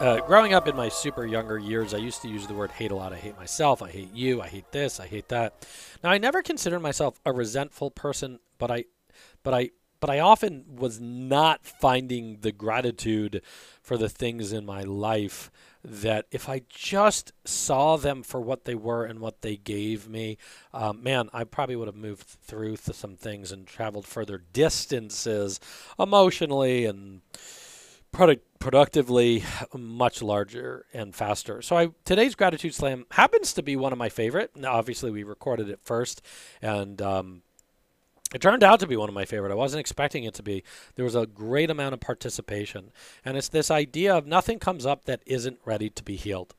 Uh, growing up in my super younger years, I used to use the word hate a lot. I hate myself. I hate you. I hate this. I hate that. Now, I never considered myself a resentful person, but I, but I, but I often was not finding the gratitude for the things in my life that if I just saw them for what they were and what they gave me, um, man, I probably would have moved through th- some things and traveled further distances emotionally and product productively much larger and faster. So I today's gratitude slam happens to be one of my favorite. Now, obviously, we recorded it first, and um, it turned out to be one of my favorite. I wasn't expecting it to be. There was a great amount of participation, and it's this idea of nothing comes up that isn't ready to be healed.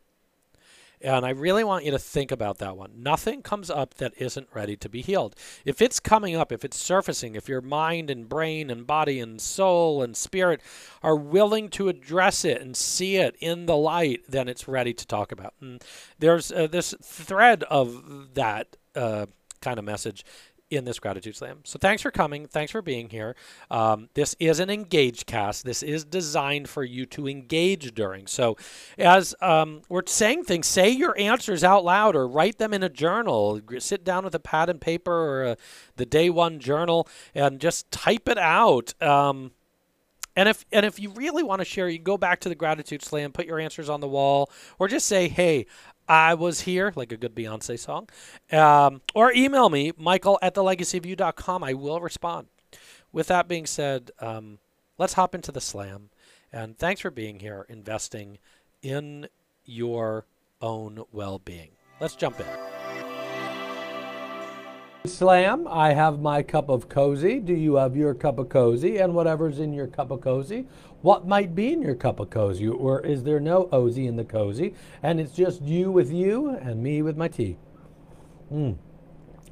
And I really want you to think about that one. Nothing comes up that isn't ready to be healed. If it's coming up, if it's surfacing, if your mind and brain and body and soul and spirit are willing to address it and see it in the light, then it's ready to talk about. And there's uh, this thread of that uh, kind of message in this gratitude slam. So thanks for coming. Thanks for being here. Um, this is an engaged cast. This is designed for you to engage during. So as um, we're saying things, say your answers out loud or write them in a journal. Sit down with a pad and paper or a, the day one journal and just type it out. Um, and if and if you really want to share, you can go back to the gratitude slam, put your answers on the wall, or just say, "Hey, I was here, like a good Beyonce song. Um, or email me, michael at thelegacyview.com. I will respond. With that being said, um, let's hop into the slam. And thanks for being here, investing in your own well being. Let's jump in. Slam, I have my cup of cozy. Do you have your cup of cozy? And whatever's in your cup of cozy, what might be in your cup of cozy? Or is there no Ozy in the cozy? And it's just you with you and me with my tea. Mm.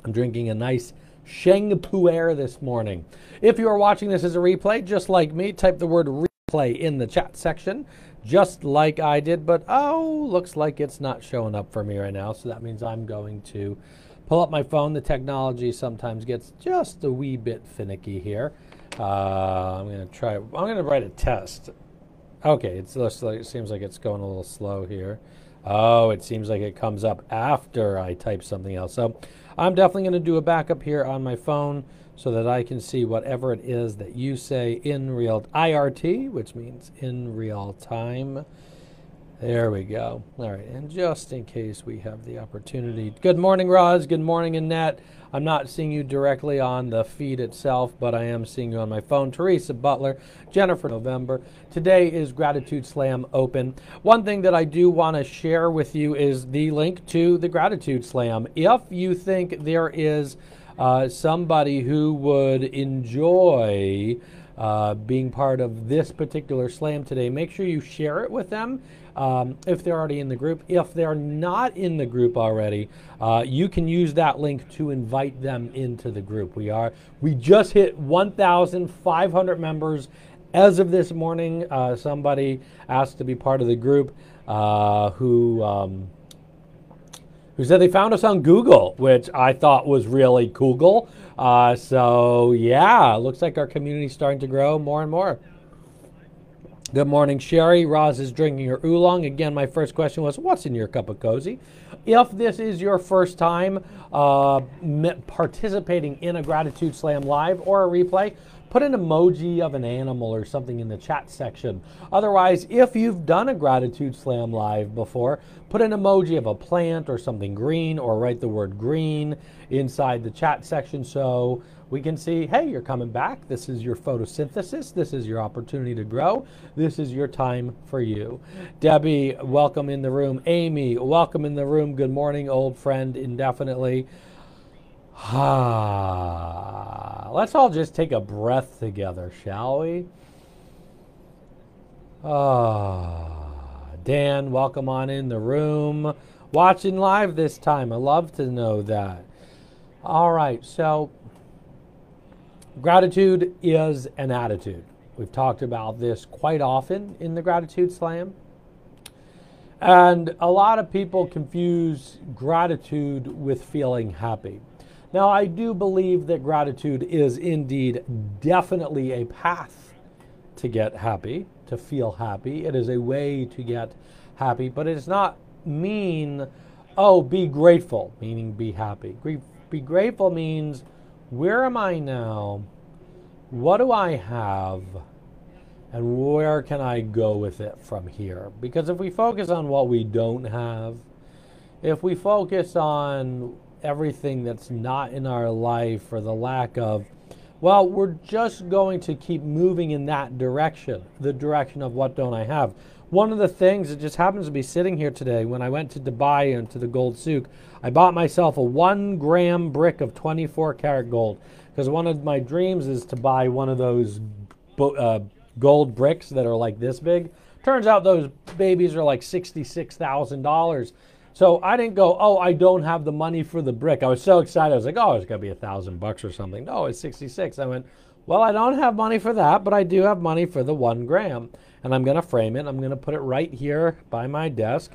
I'm drinking a nice Sheng Puer this morning. If you are watching this as a replay, just like me, type the word replay in the chat section, just like I did. But oh, looks like it's not showing up for me right now. So that means I'm going to pull up my phone. The technology sometimes gets just a wee bit finicky here. Uh, I'm going to try, I'm going to write a test. Okay, it's like, it seems like it's going a little slow here. Oh, it seems like it comes up after I type something else. So I'm definitely going to do a backup here on my phone so that I can see whatever it is that you say in real IRT, which means in real time. There we go. All right, and just in case we have the opportunity. Good morning, Roz. Good morning, Annette. I'm not seeing you directly on the feed itself, but I am seeing you on my phone. Teresa Butler, Jennifer November. Today is Gratitude Slam Open. One thing that I do want to share with you is the link to the Gratitude Slam. If you think there is uh, somebody who would enjoy uh, being part of this particular slam today, make sure you share it with them um, if they're already in the group. If they're not in the group already, uh, you can use that link to invite them into the group. We are we just hit 1,500 members as of this morning. Uh, somebody asked to be part of the group uh, who. Um, who said they found us on Google, which I thought was really cool. Uh, so, yeah, looks like our community is starting to grow more and more. Good morning, Sherry. Roz is drinking her oolong. Again, my first question was, what's in your cup of cozy? If this is your first time uh, participating in a Gratitude Slam live or a replay, put an emoji of an animal or something in the chat section. Otherwise, if you've done a Gratitude Slam live before, put an emoji of a plant or something green or write the word green inside the chat section so we can see, hey, you're coming back. This is your photosynthesis. This is your opportunity to grow. This is your time for you. Debbie, welcome in the room. Amy, welcome in the room. Good morning, old friend, indefinitely. Ah, let's all just take a breath together, shall we? Ah, Dan, welcome on in the room. Watching live this time. I love to know that. All right, so Gratitude is an attitude. We've talked about this quite often in the Gratitude Slam. And a lot of people confuse gratitude with feeling happy. Now, I do believe that gratitude is indeed definitely a path to get happy. to feel happy. It is a way to get happy, but it does not mean, oh, be grateful, meaning be happy. Be grateful means, where am I now? What do I have? And where can I go with it from here? Because if we focus on what we don't have, if we focus on everything that's not in our life or the lack of, well, we're just going to keep moving in that direction, the direction of what don't I have. One of the things that just happens to be sitting here today, when I went to Dubai and to the gold souk, I bought myself a one gram brick of 24 karat gold because one of my dreams is to buy one of those uh, gold bricks that are like this big. Turns out those babies are like $66,000. So I didn't go, oh, I don't have the money for the brick. I was so excited. I was like, oh, it's going to be a thousand bucks or something. No, it's 66. I went, well, I don't have money for that, but I do have money for the one gram. And I'm going to frame it. I'm going to put it right here by my desk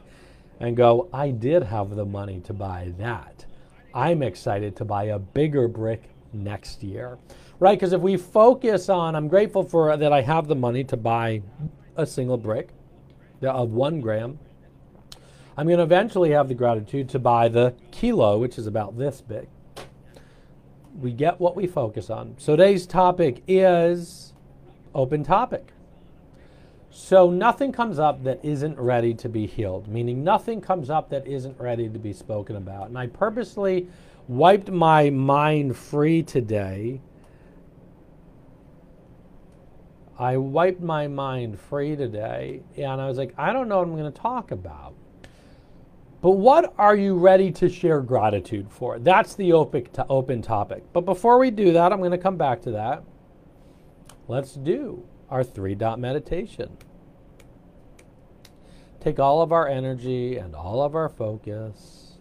and go, I did have the money to buy that. I'm excited to buy a bigger brick next year. Right? Because if we focus on, I'm grateful for that I have the money to buy a single brick of one gram I'm going to eventually have the gratitude to buy the kilo, which is about this big. We get what we focus on. So today's topic is open topic. So nothing comes up that isn't ready to be healed, meaning nothing comes up that isn't ready to be spoken about. And I purposely wiped my mind free today. I wiped my mind free today, and I was like, I don't know what I'm going to talk about. But what are you ready to share gratitude for? That's the open, topic. But before we do that, I'm going to come back to that. Let's do our three dot meditation. Take all of our energy and all of our focus.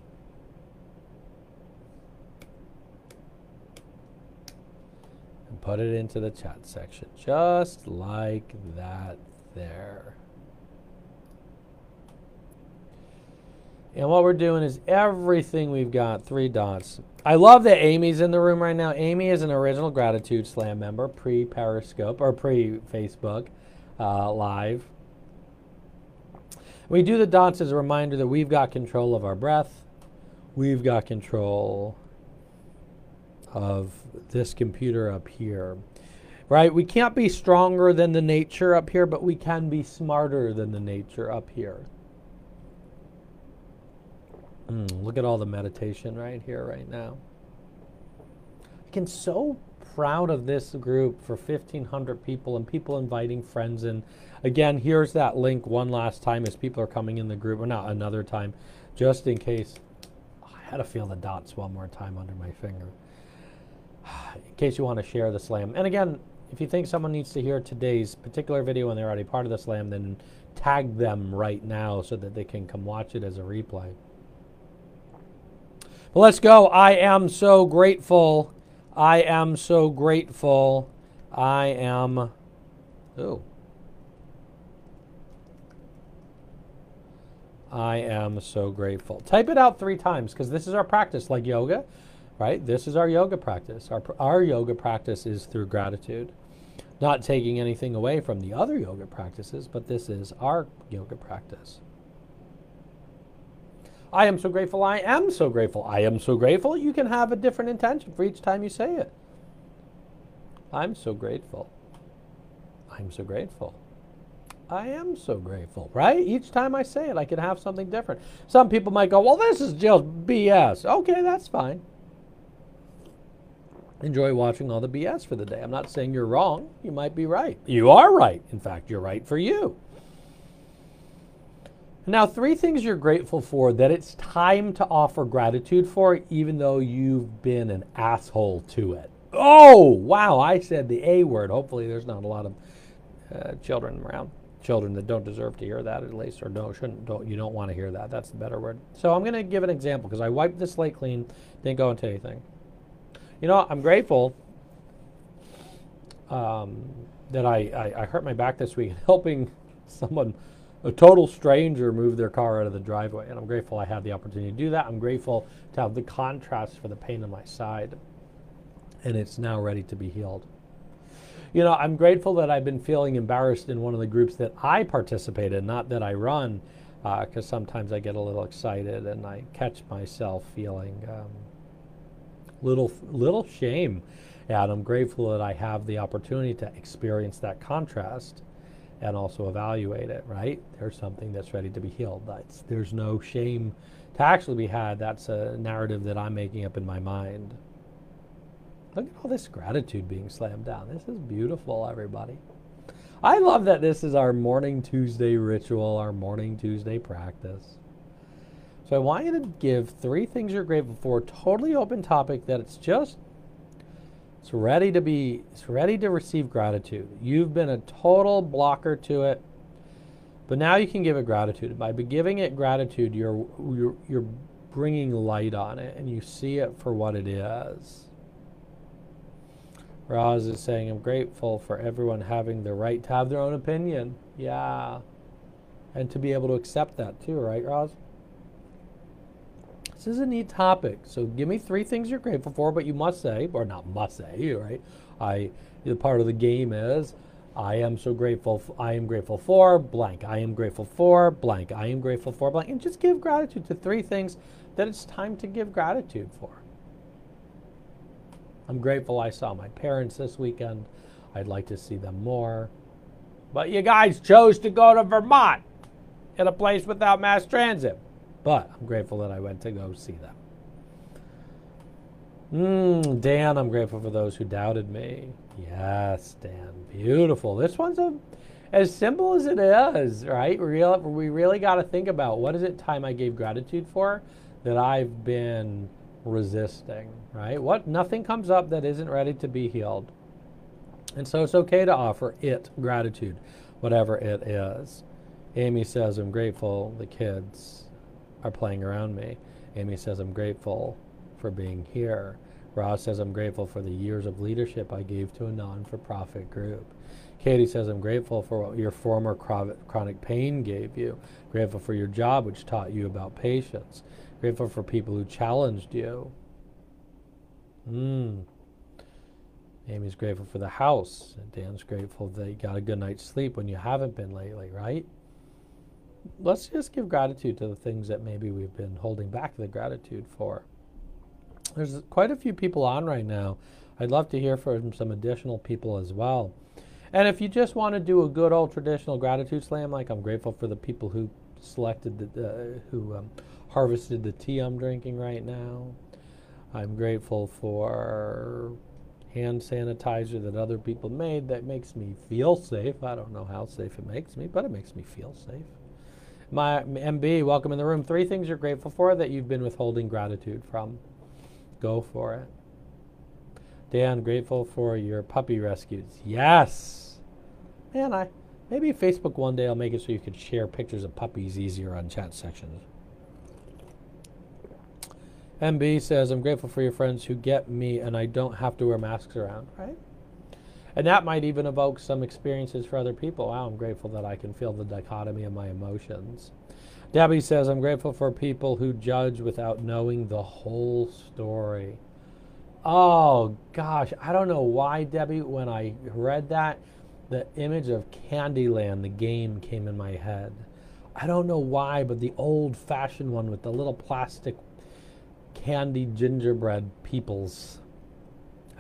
And put it into the chat section, just like that there. And what we're doing is everything we've got, three dots. I love that Amy's in the room right now. Amy is an original Gratitude Slam member, pre Periscope or pre Facebook uh, Live. We do the dots as a reminder that we've got control of our breath, we've got control of this computer up here. Right? We can't be stronger than the nature up here, but we can be smarter than the nature up here. Mm, look at all the meditation right here, right now. I am so proud of this group for 1,500 people and people inviting friends. And again, here's that link one last time as people are coming in the group, or not another time, just in case. I had to feel the dots one more time under my finger. In case you want to share the slam. And again, if you think someone needs to hear today's particular video and they're already part of the slam, then tag them right now so that they can come watch it as a replay. But let's go. I am so grateful. I am so grateful. I am. Oh. I am so grateful. Type it out three times because this is our practice, like yoga, right? This is our yoga practice. Our, our yoga practice is through gratitude. Not taking anything away from the other yoga practices, but this is our yoga practice. I am so grateful. I am so grateful. I am so grateful. You can have a different intention for each time you say it. I'm so grateful. I'm so grateful. I am so grateful, right? Each time I say it, I can have something different. Some people might go, well, this is just BS. Okay, that's fine. Enjoy watching all the BS for the day. I'm not saying you're wrong. You might be right. You are right. In fact, you're right for you. Now, three things you're grateful for that it's time to offer gratitude for, even though you've been an asshole to it. Oh, wow, I said the A word. Hopefully, there's not a lot of uh, children around. Children that don't deserve to hear that, at least, or don't, shouldn't, don't, you don't want to hear that. That's the better word. So, I'm going to give an example because I wiped the slate clean, didn't go into anything. You know, I'm grateful um, that I, I, I hurt my back this week helping someone a total stranger moved their car out of the driveway. And I'm grateful I had the opportunity to do that. I'm grateful to have the contrast for the pain in my side. And it's now ready to be healed. You know, I'm grateful that I've been feeling embarrassed in one of the groups that I participate in, not that I run, because uh, sometimes I get a little excited and I catch myself feeling um, little little shame. And I'm grateful that I have the opportunity to experience that contrast and also evaluate it, right? There's something that's ready to be healed. That's, there's no shame to actually be had. That's a narrative that I'm making up in my mind. Look at all this gratitude being slammed down. This is beautiful, everybody. I love that this is our morning Tuesday ritual, our morning Tuesday practice. So I want you to give three things you're grateful for, totally open topic that it's just it's ready to be it's ready to receive gratitude. You've been a total blocker to it. But now you can give it gratitude. By giving it gratitude, you're you're you're bringing light on it and you see it for what it is. Roz is saying, I'm grateful for everyone having the right to have their own opinion. Yeah. And to be able to accept that too, right, Roz? This is a neat topic. So give me three things you're grateful for, but you must say, or not must say, right? I the part of the game is I am so grateful. I am grateful for blank. I am grateful for blank. I am grateful for blank. And just give gratitude to three things that it's time to give gratitude for. I'm grateful I saw my parents this weekend. I'd like to see them more. But you guys chose to go to Vermont in a place without mass transit. But I'm grateful that I went to go see them. Mm, Dan, I'm grateful for those who doubted me. Yes, Dan, beautiful. This one's a, as simple as it is, right? We really, we really got to think about what is it time I gave gratitude for that I've been resisting, right? What nothing comes up that isn't ready to be healed. And so it's okay to offer it gratitude, whatever it is. Amy says, I'm grateful the kids are playing around me. Amy says, I'm grateful for being here. Roz says, I'm grateful for the years of leadership I gave to a non for profit group. Katie says, I'm grateful for what your former chronic pain gave you. Grateful for your job, which taught you about patience. Grateful for people who challenged you. Mm. Amy's grateful for the house. Dan's grateful that you got a good night's sleep when you haven't been lately, right? Let's just give gratitude to the things that maybe we've been holding back the gratitude for. There's quite a few people on right now. I'd love to hear from some additional people as well. And if you just want to do a good old traditional gratitude slam, like I'm grateful for the people who selected the, uh, who um, harvested the tea I'm drinking right now. I'm grateful for hand sanitizer that other people made that makes me feel safe. I don't know how safe it makes me, but it makes me feel safe. My MB, welcome in the room. Three things you're grateful for that you've been withholding gratitude from. Go for it. Dan, grateful for your puppy rescues. Yes. Man, I maybe Facebook one day I'll make it so you could share pictures of puppies easier on chat sections. MB says, I'm grateful for your friends who get me and I don't have to wear masks around, right? And that might even evoke some experiences for other people. Wow, I'm grateful that I can feel the dichotomy of my emotions. Debbie says, I'm grateful for people who judge without knowing the whole story. Oh, gosh. I don't know why, Debbie, when I read that, the image of Candyland, the game, came in my head. I don't know why, but the old fashioned one with the little plastic candy gingerbread peoples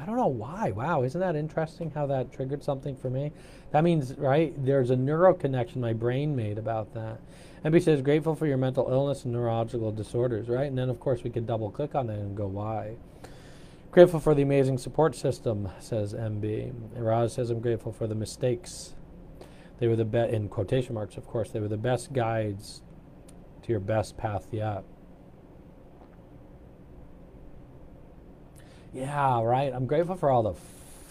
I don't know why. Wow, isn't that interesting how that triggered something for me? That means, right, there's a neuro connection my brain made about that. MB says, grateful for your mental illness and neurological disorders, right? And then, of course, we could double click on that and go, why? Grateful for the amazing support system, says MB. Roz says, I'm grateful for the mistakes. They were the best, in quotation marks, of course, they were the best guides to your best path yet. Yeah, right. I'm grateful for all the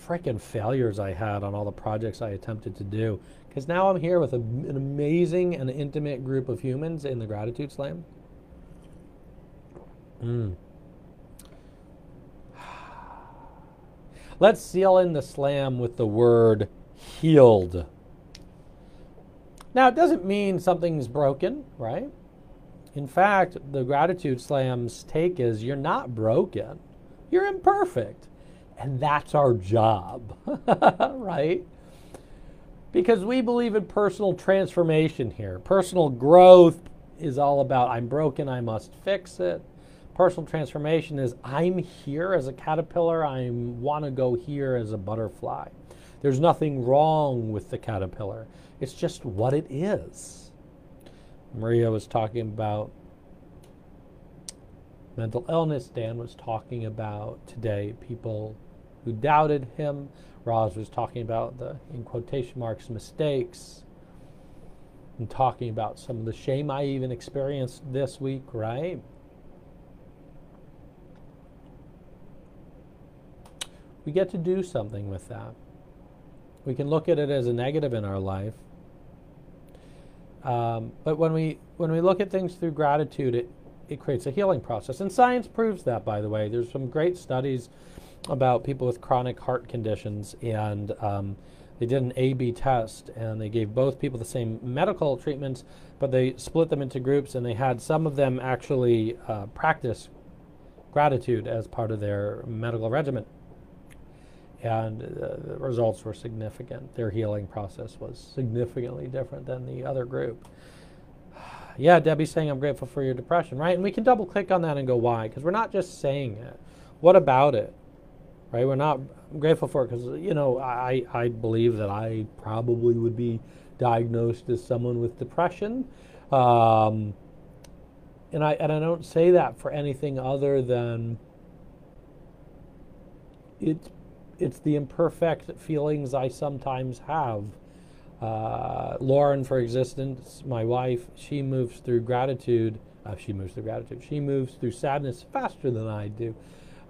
freaking failures I had on all the projects I attempted to do. Because now I'm here with a, an amazing and intimate group of humans in the Gratitude Slam. Mm. Let's seal in the slam with the word healed. Now, it doesn't mean something's broken, right? In fact, the Gratitude Slam's take is you're not broken. You're imperfect. And that's our job, right? Because we believe in personal transformation here. Personal growth is all about I'm broken, I must fix it. Personal transformation is I'm here as a caterpillar, I want to go here as a butterfly. There's nothing wrong with the caterpillar, it's just what it is. Maria was talking about mental illness. Dan was talking about today people who doubted him. Roz was talking about the, in quotation marks, mistakes and talking about some of the shame I even experienced this week, right? We get to do something with that. We can look at it as a negative in our life. Um, but when we when we look at things through gratitude, it, it creates a healing process. And science proves that, by the way. There's some great studies about people with chronic heart conditions, and um, they did an A B test, and they gave both people the same medical treatments, but they split them into groups, and they had some of them actually uh, practice gratitude as part of their medical regimen. And uh, the results were significant. Their healing process was significantly different than the other group. Yeah, Debbie's saying, I'm grateful for your depression, right? And we can double click on that and go, why? Because we're not just saying it. What about it? right? We're not grateful for it because you know I I believe that I probably would be diagnosed as someone with depression, um, and I and I don't say that for anything other than it's it's the imperfect feelings I sometimes have. Uh, Lauren, for existence, my wife, she moves through gratitude. Uh, she moves through gratitude. She moves through sadness faster than I do.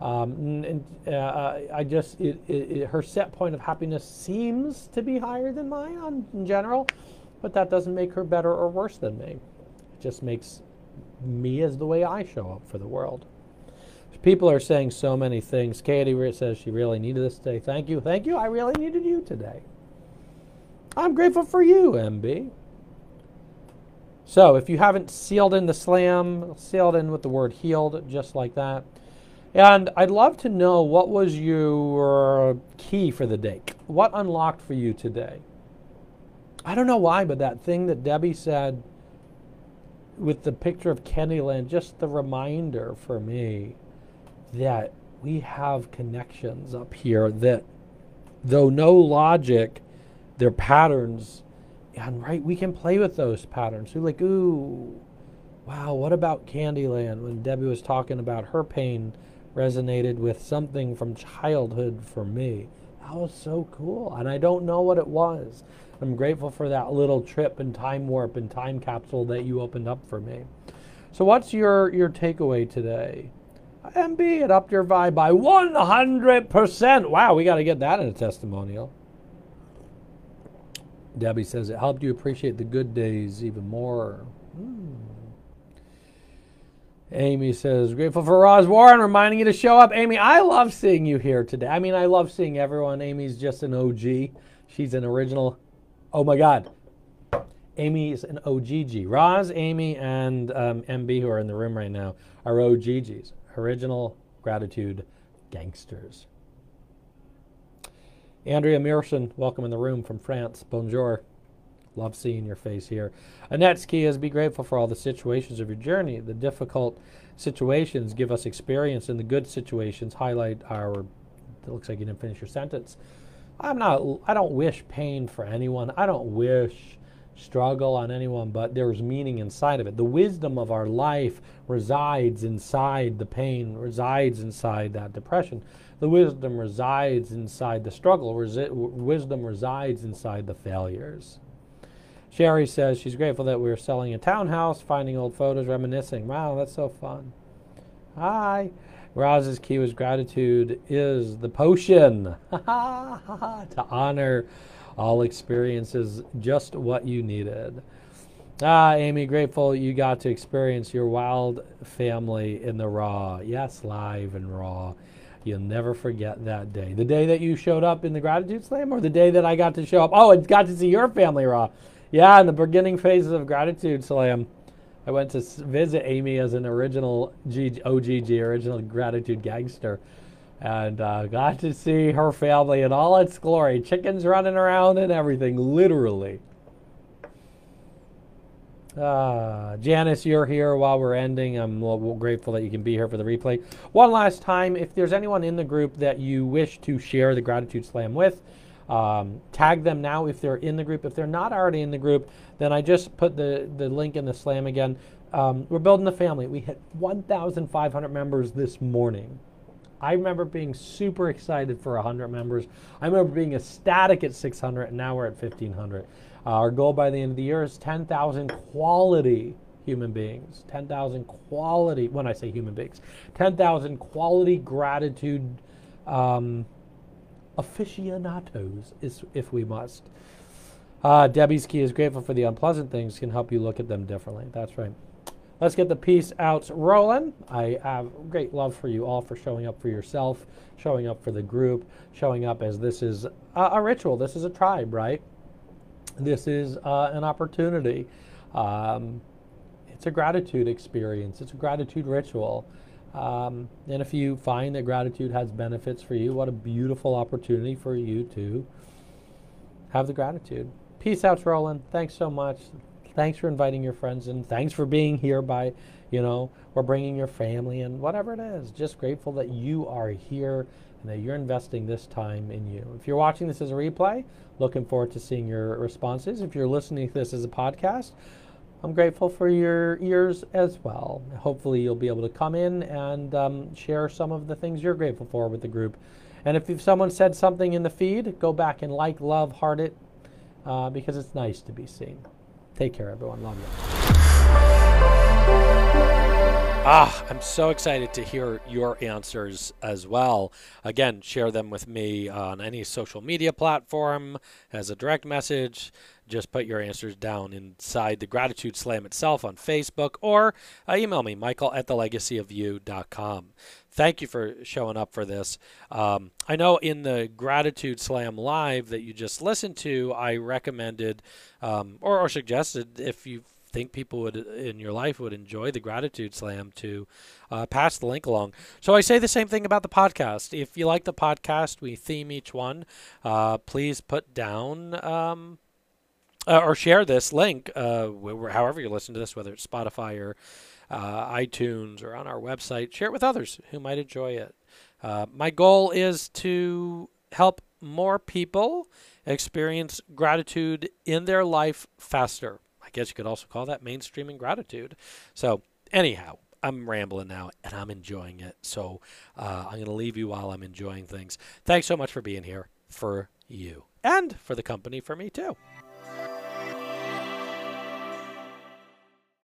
Um, and uh, I just, it, it, it, her set point of happiness seems to be higher than mine on, in general, but that doesn't make her better or worse than me. It just makes me as the way I show up for the world. People are saying so many things. Katie says she really needed this today. Thank you. Thank you. I really needed you today. I'm grateful for you, MB. So if you haven't sealed in the slam, sealed in with the word healed, just like that. And I'd love to know what was your key for the day? What unlocked for you today? I don't know why, but that thing that Debbie said with the picture of Candyland, just the reminder for me that we have connections up here that, though no logic, they're patterns. And right, we can play with those patterns. We're like, ooh, wow, what about Candyland? When Debbie was talking about her pain resonated with something from childhood for me. That was so cool. And I don't know what it was. I'm grateful for that little trip and time warp and time capsule that you opened up for me. So what's your, your takeaway today? MB, it upped your vibe by 100%. Wow, we got to get that in a testimonial. Debbie says it helped you appreciate the good days even more. Hmm. Amy says, grateful for Roz Warren reminding you to show up. Amy, I love seeing you here today. I mean, I love seeing everyone. Amy's just an OG. She's an original. Oh my God. Amy is an OGG. Roz, Amy, and um, MB, who are in the room right now, are OGGs. Original gratitude gangsters. Andrea Mearson, welcome in the room from France. Bonjour. Love seeing your face here. Annette's key is be grateful for all the situations of your journey. The difficult situations give us experience, and the good situations highlight our. It looks like you didn't finish your sentence. I'm not. I don't wish pain for anyone. I don't wish struggle on anyone, but there's meaning inside of it. The wisdom of our life resides inside the pain, resides inside that depression. The wisdom resides inside the struggle. Resi- wisdom resides inside the failures. Sherry says she's grateful that we are selling a townhouse, finding old photos, reminiscing. Wow, that's so fun. Hi. Roz's key was gratitude is the potion to honor all experiences just what you needed. Ah, Amy, grateful you got to experience your wild family in the raw. Yes, live and raw. You'll never forget that day. The day that you showed up in the gratitude slam or the day that I got to show up. Oh, and got to see your family raw. Yeah, in the beginning phases of Gratitude Slam, I went to visit Amy as an original G- OGG, original Gratitude gangster. and uh, got to see her family in all its glory. Chickens running around and everything, literally. Uh, Janice, you're here while we're ending. I'm grateful that you can be here for the replay. One last time, if there's anyone in the group that you wish to share the Gratitude Slam with, um, tag them now if they're in the group. If they're not already in the group, then I just put the, the link in the slam again. Um, we're building a family. We hit 1,500 members this morning. I remember being super excited for 100 members. I remember being ecstatic at 600, and now we're at 1,500. Uh, our goal by the end of the year is 10,000 quality human beings. 10,000 quality, when I say human beings, 10,000 quality gratitude um, aficionados, is, if we must. Uh, Debbie's key is grateful for the unpleasant things, can help you look at them differently. That's right. Let's get the peace outs rolling. I have great love for you all for showing up for yourself, showing up for the group, showing up as this is a, a ritual. This is a tribe, right? This is uh, an opportunity. Um, it's a gratitude experience, it's a gratitude ritual. Um, and if you find that gratitude has benefits for you, what a beautiful opportunity for you to have the gratitude. Peace out, Roland. Thanks so much. Thanks for inviting your friends and thanks for being here by, you know, or bringing your family and whatever it is. Just grateful that you are here and that you're investing this time in you. If you're watching this as a replay, looking forward to seeing your responses. If you're listening to this as a podcast, I'm grateful for your ears as well. Hopefully, you'll be able to come in and um, share some of the things you're grateful for with the group. And if someone said something in the feed, go back and like, love, heart it, uh, because it's nice to be seen. Take care, everyone. Love you. Ah, I'm so excited to hear your answers as well. Again, share them with me on any social media platform as a direct message. Just put your answers down inside the Gratitude Slam itself on Facebook or uh, email me, michael at thelegacyofyou.com. Thank you for showing up for this. Um, I know in the Gratitude Slam Live that you just listened to, I recommended um, or, or suggested if you think people would in your life would enjoy the gratitude slam to uh, pass the link along. So I say the same thing about the podcast. If you like the podcast, we theme each one. Uh, please put down um, uh, or share this link, uh, however you listen to this, whether it's Spotify or uh, iTunes or on our website. Share it with others who might enjoy it. Uh, my goal is to help more people experience gratitude in their life faster. I guess you could also call that mainstreaming gratitude. So, anyhow, I'm rambling now and I'm enjoying it. So, uh, I'm going to leave you while I'm enjoying things. Thanks so much for being here for you and for the company for me, too.